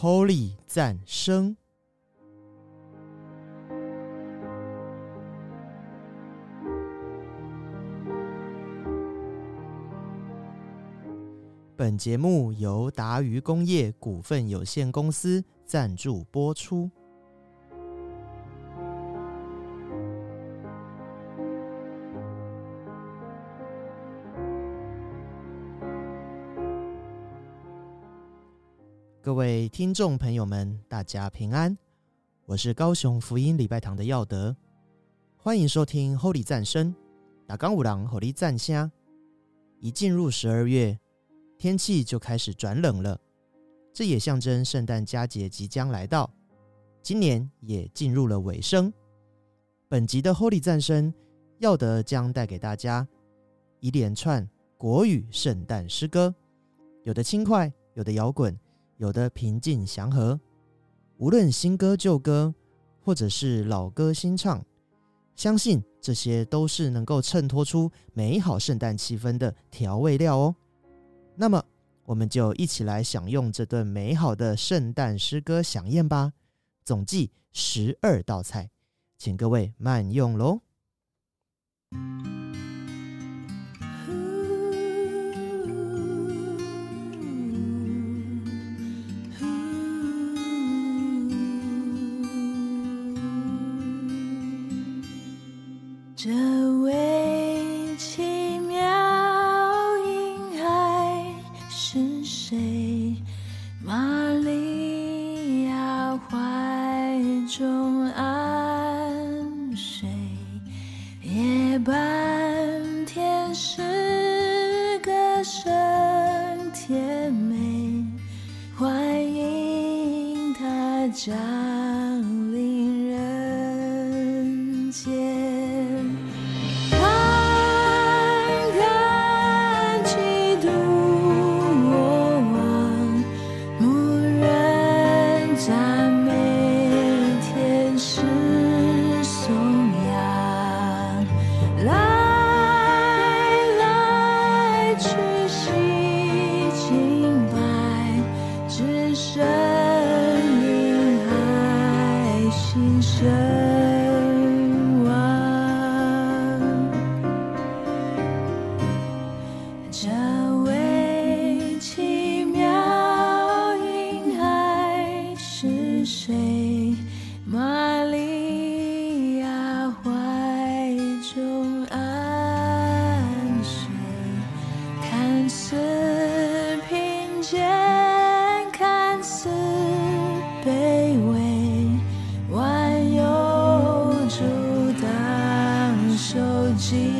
Holy 赞声。本节目由达渝工业股份有限公司赞助播出。听众朋友们，大家平安，我是高雄福音礼拜堂的耀德，欢迎收听 Holy 赞声。打刚五郎 Holy 赞虾，一进入十二月，天气就开始转冷了，这也象征圣诞佳节即将来到，今年也进入了尾声。本集的 Holy 赞声，耀德将带给大家一连串国语圣诞诗歌，有的轻快，有的摇滚。有的平静祥和，无论新歌旧歌，或者是老歌新唱，相信这些都是能够衬托出美好圣诞气氛的调味料哦。那么，我们就一起来享用这顿美好的圣诞诗歌飨宴吧。总计十二道菜，请各位慢用喽。she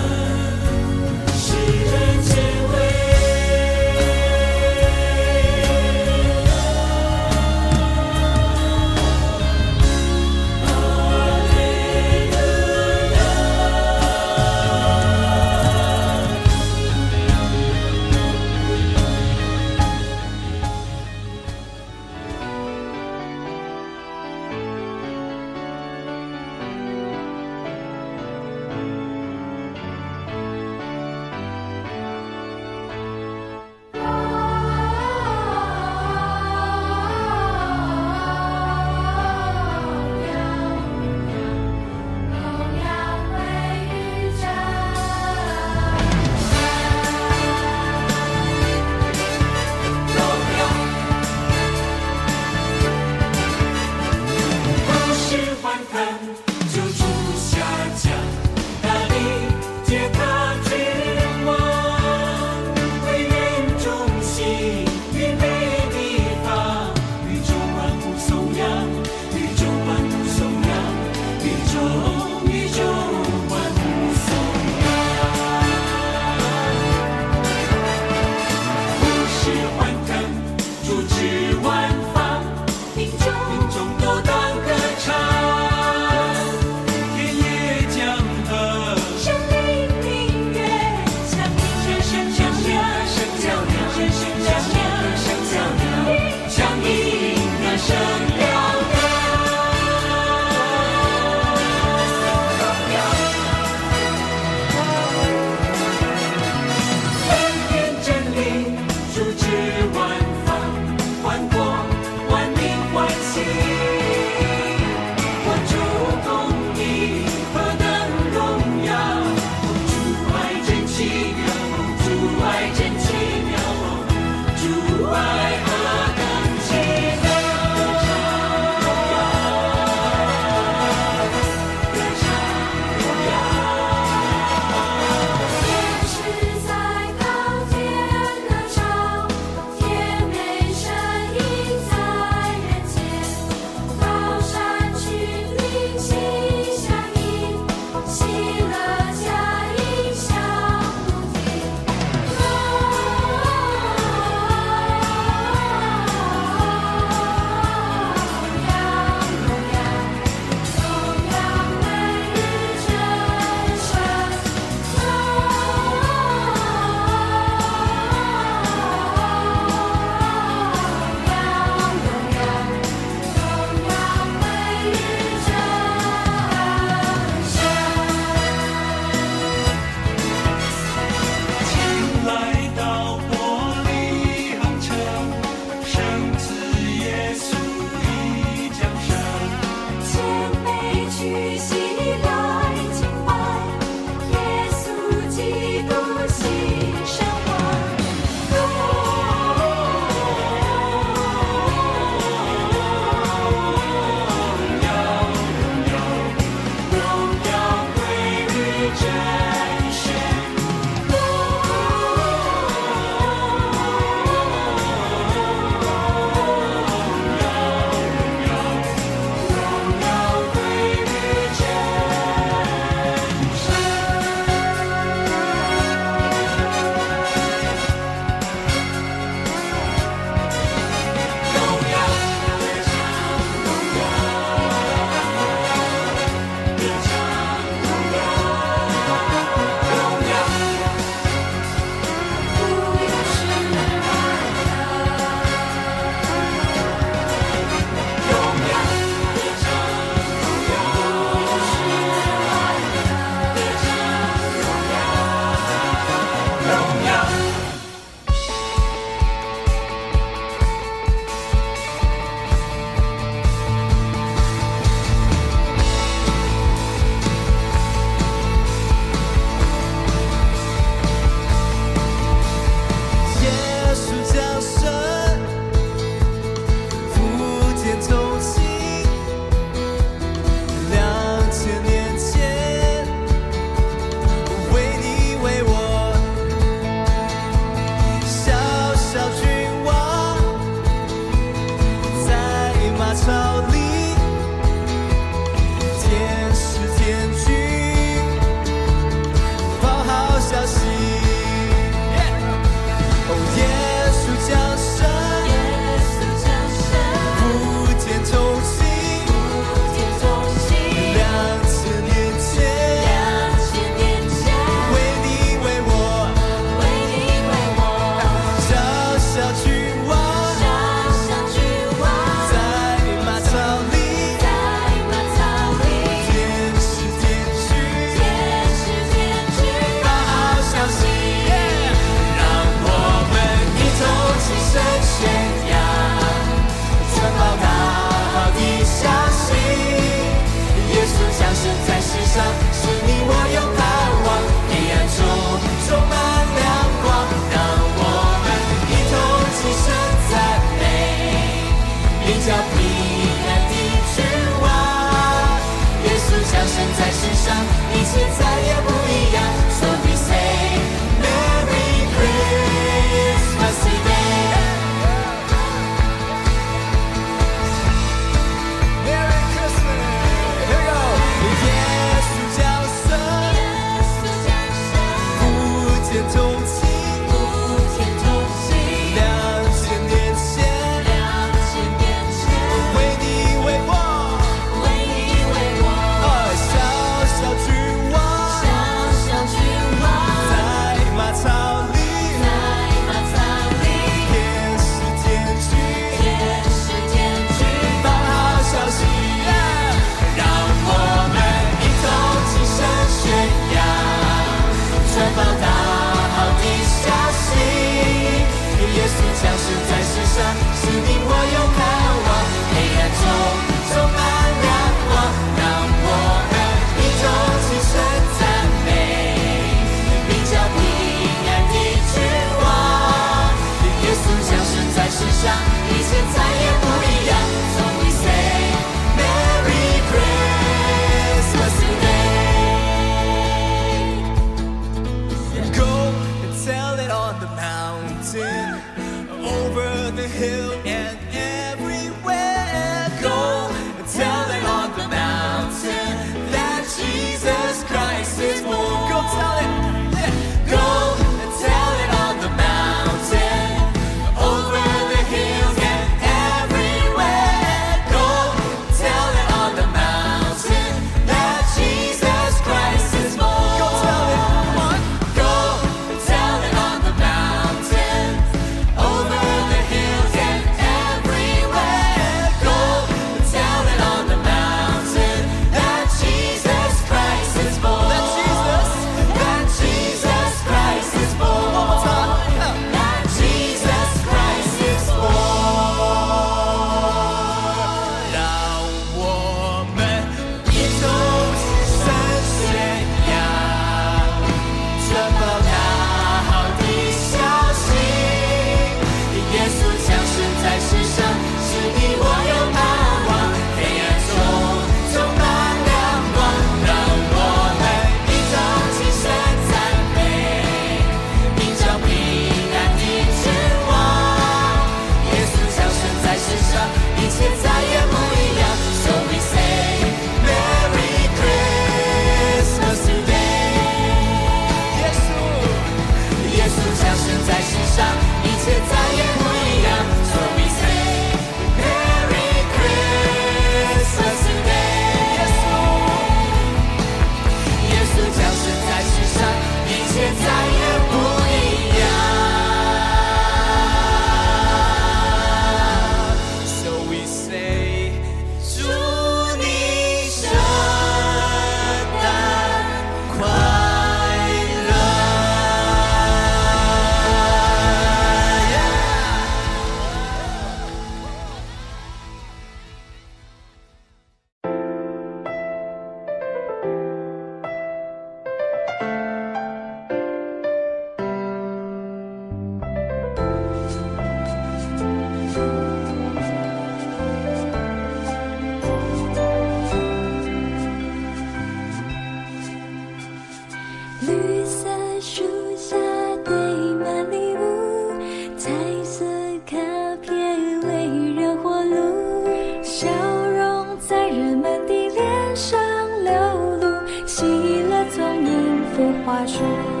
花去。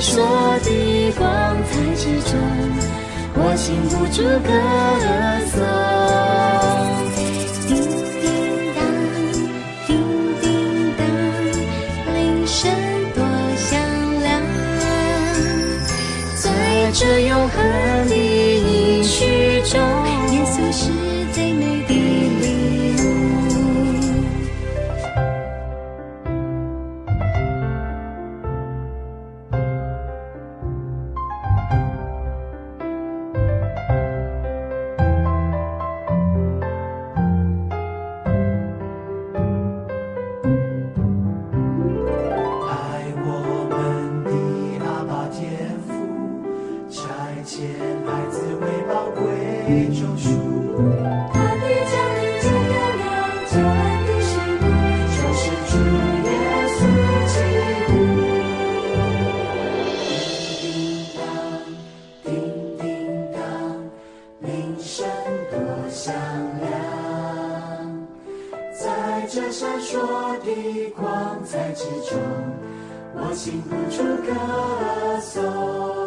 闪烁的光彩之中，我禁不住歌颂。闪烁的光彩之中我禁不住歌颂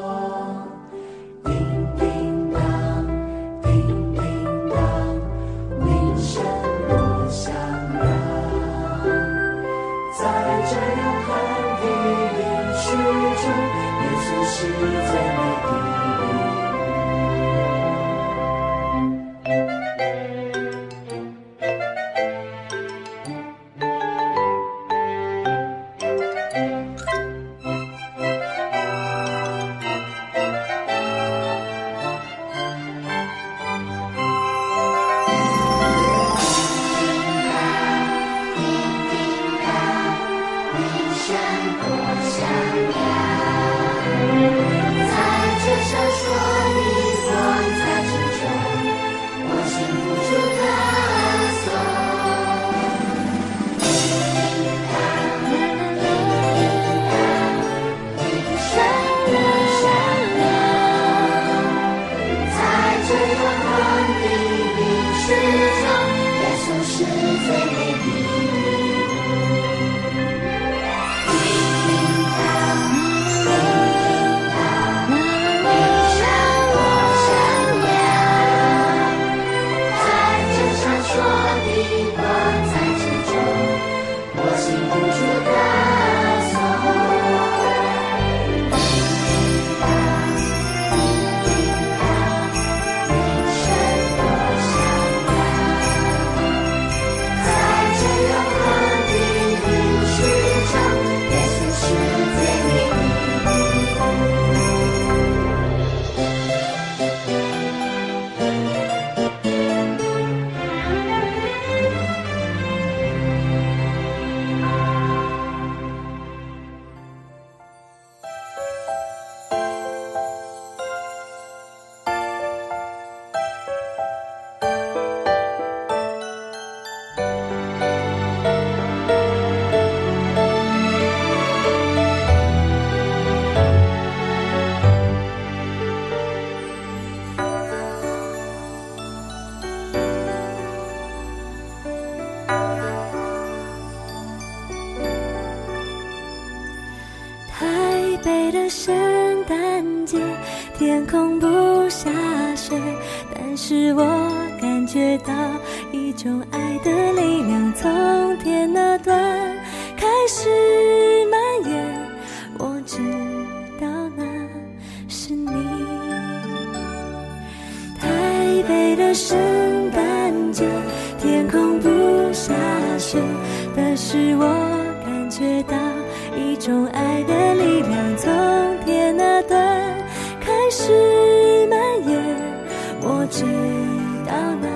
知道那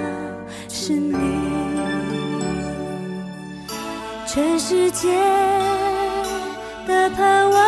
是你。全世界的盼望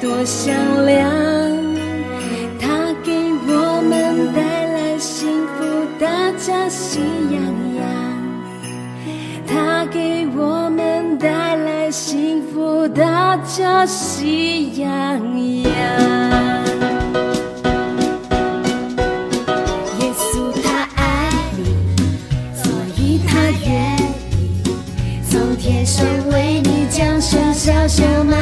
多响亮。他给我们带来幸福，大家喜洋洋。他给我们带来幸福，大家喜洋洋。耶稣他爱你，所以他愿意从天上为你降生小小马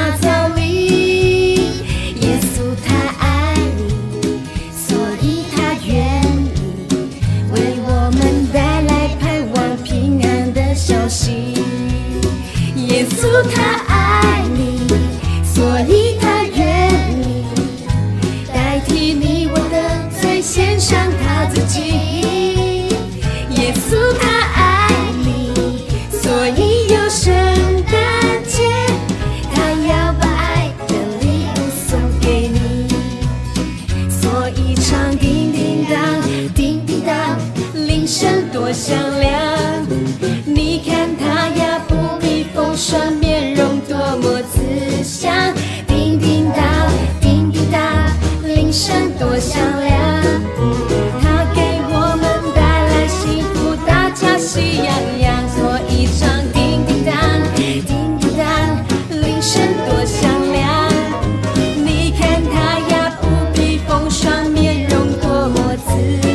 多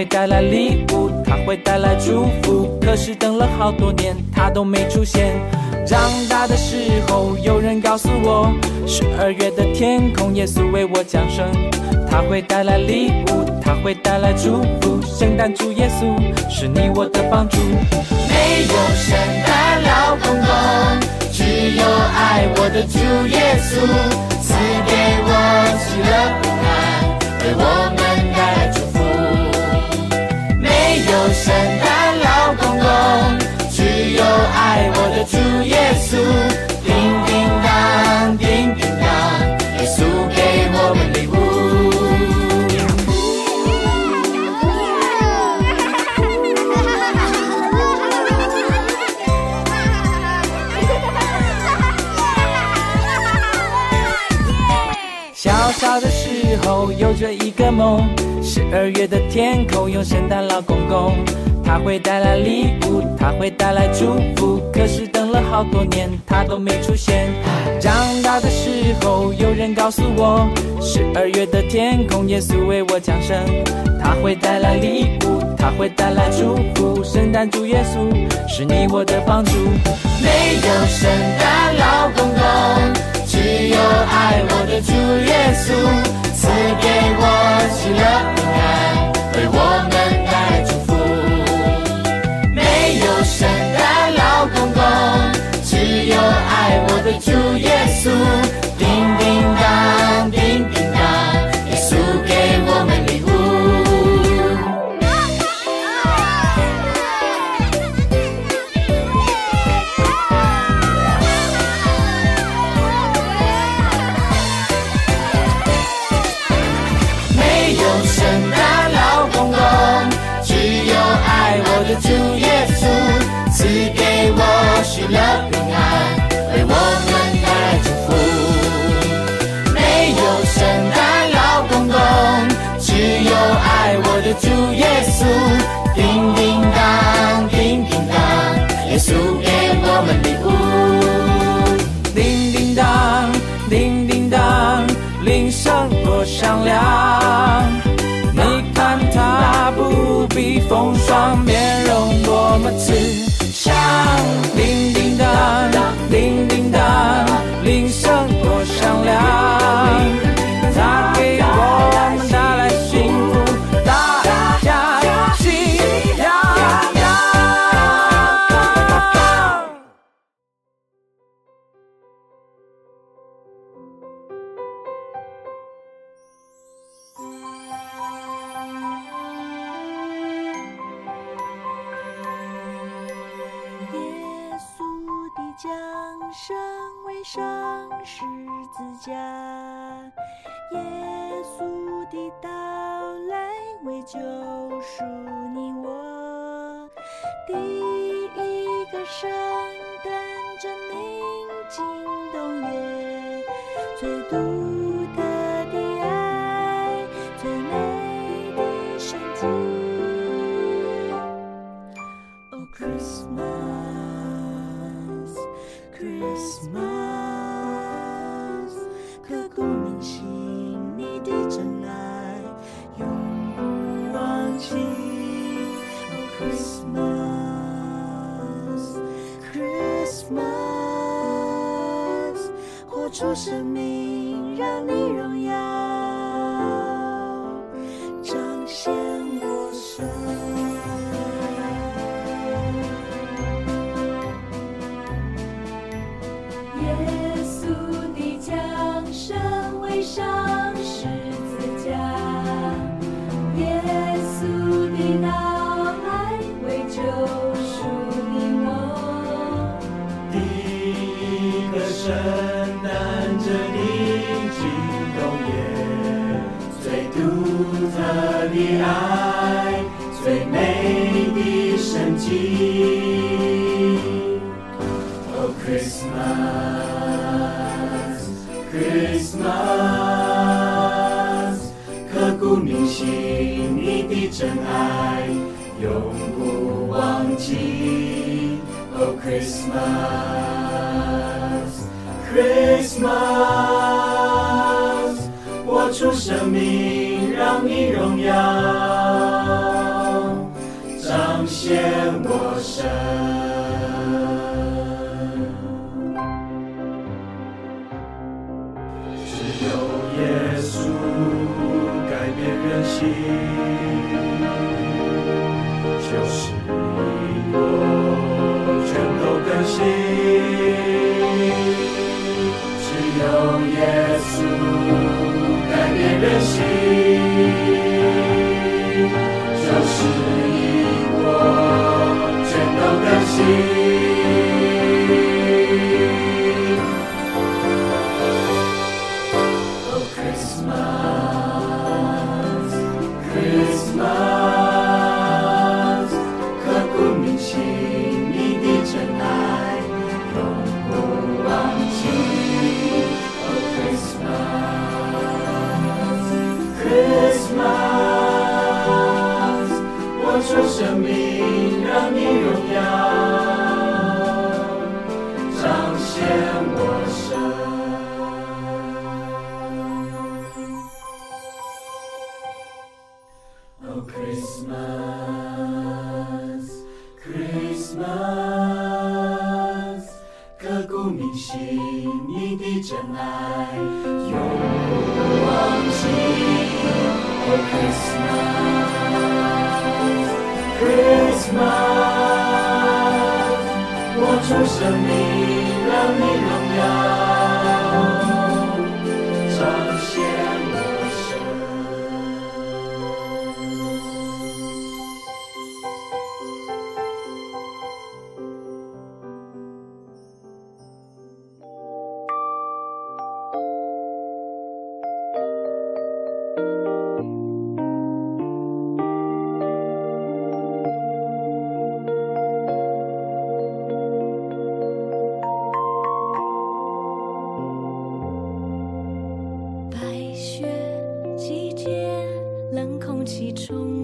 会带来礼物，他会带来祝福。可是等了好多年，他都没出现。长大的时候，有人告诉我，十二月的天空，耶稣为我降生，他会带来礼物，他会带来祝福。圣诞主耶稣是你我的帮助。没有圣诞老公公，只有爱我的主耶稣，后有着一个梦，十二月的天空有圣诞老公公，他会带来礼物，他会带来祝福。可是等了好多年，他都没出现。长大的时候有人告诉我，十二月的天空耶稣为我降生，他会带来礼物，他会带来祝福。圣诞主耶稣是你我的帮助，没有圣诞老公公，只有爱我的主耶稣。赐给我喜乐平安，为我们带来祝福。没有圣诞老公公，只有爱我的主耶稣。叮叮当，叮叮。亮亮。就是你种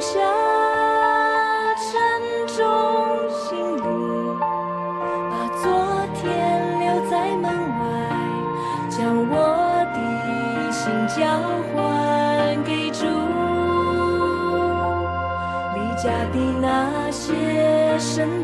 下沉重行李把昨天留在门外将我的心交还给主。离家的那些神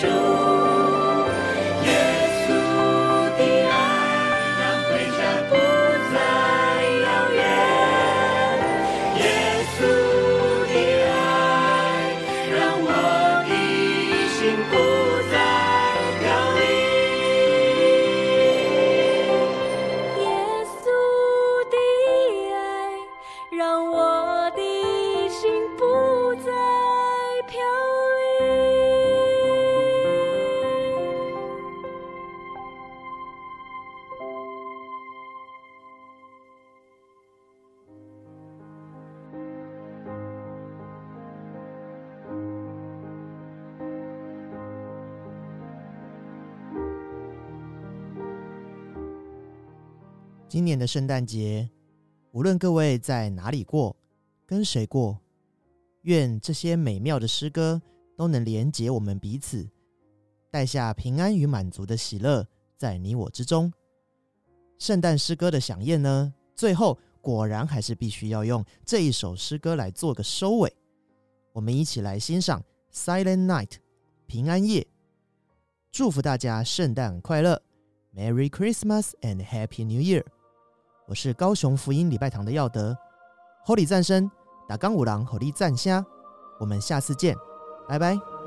show. 今年的圣诞节，无论各位在哪里过，跟谁过，愿这些美妙的诗歌都能连结我们彼此，带下平安与满足的喜乐在你我之中。圣诞诗歌的响宴呢？最后果然还是必须要用这一首诗歌来做个收尾。我们一起来欣赏 silent night，平安夜。祝福大家圣诞快乐，Merry Christmas and Happy New Year。我是高雄福音礼拜堂的耀德，Holy 赞声打钢五郎火力战虾，我们下次见，拜拜。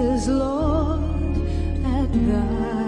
is, Lord, at thy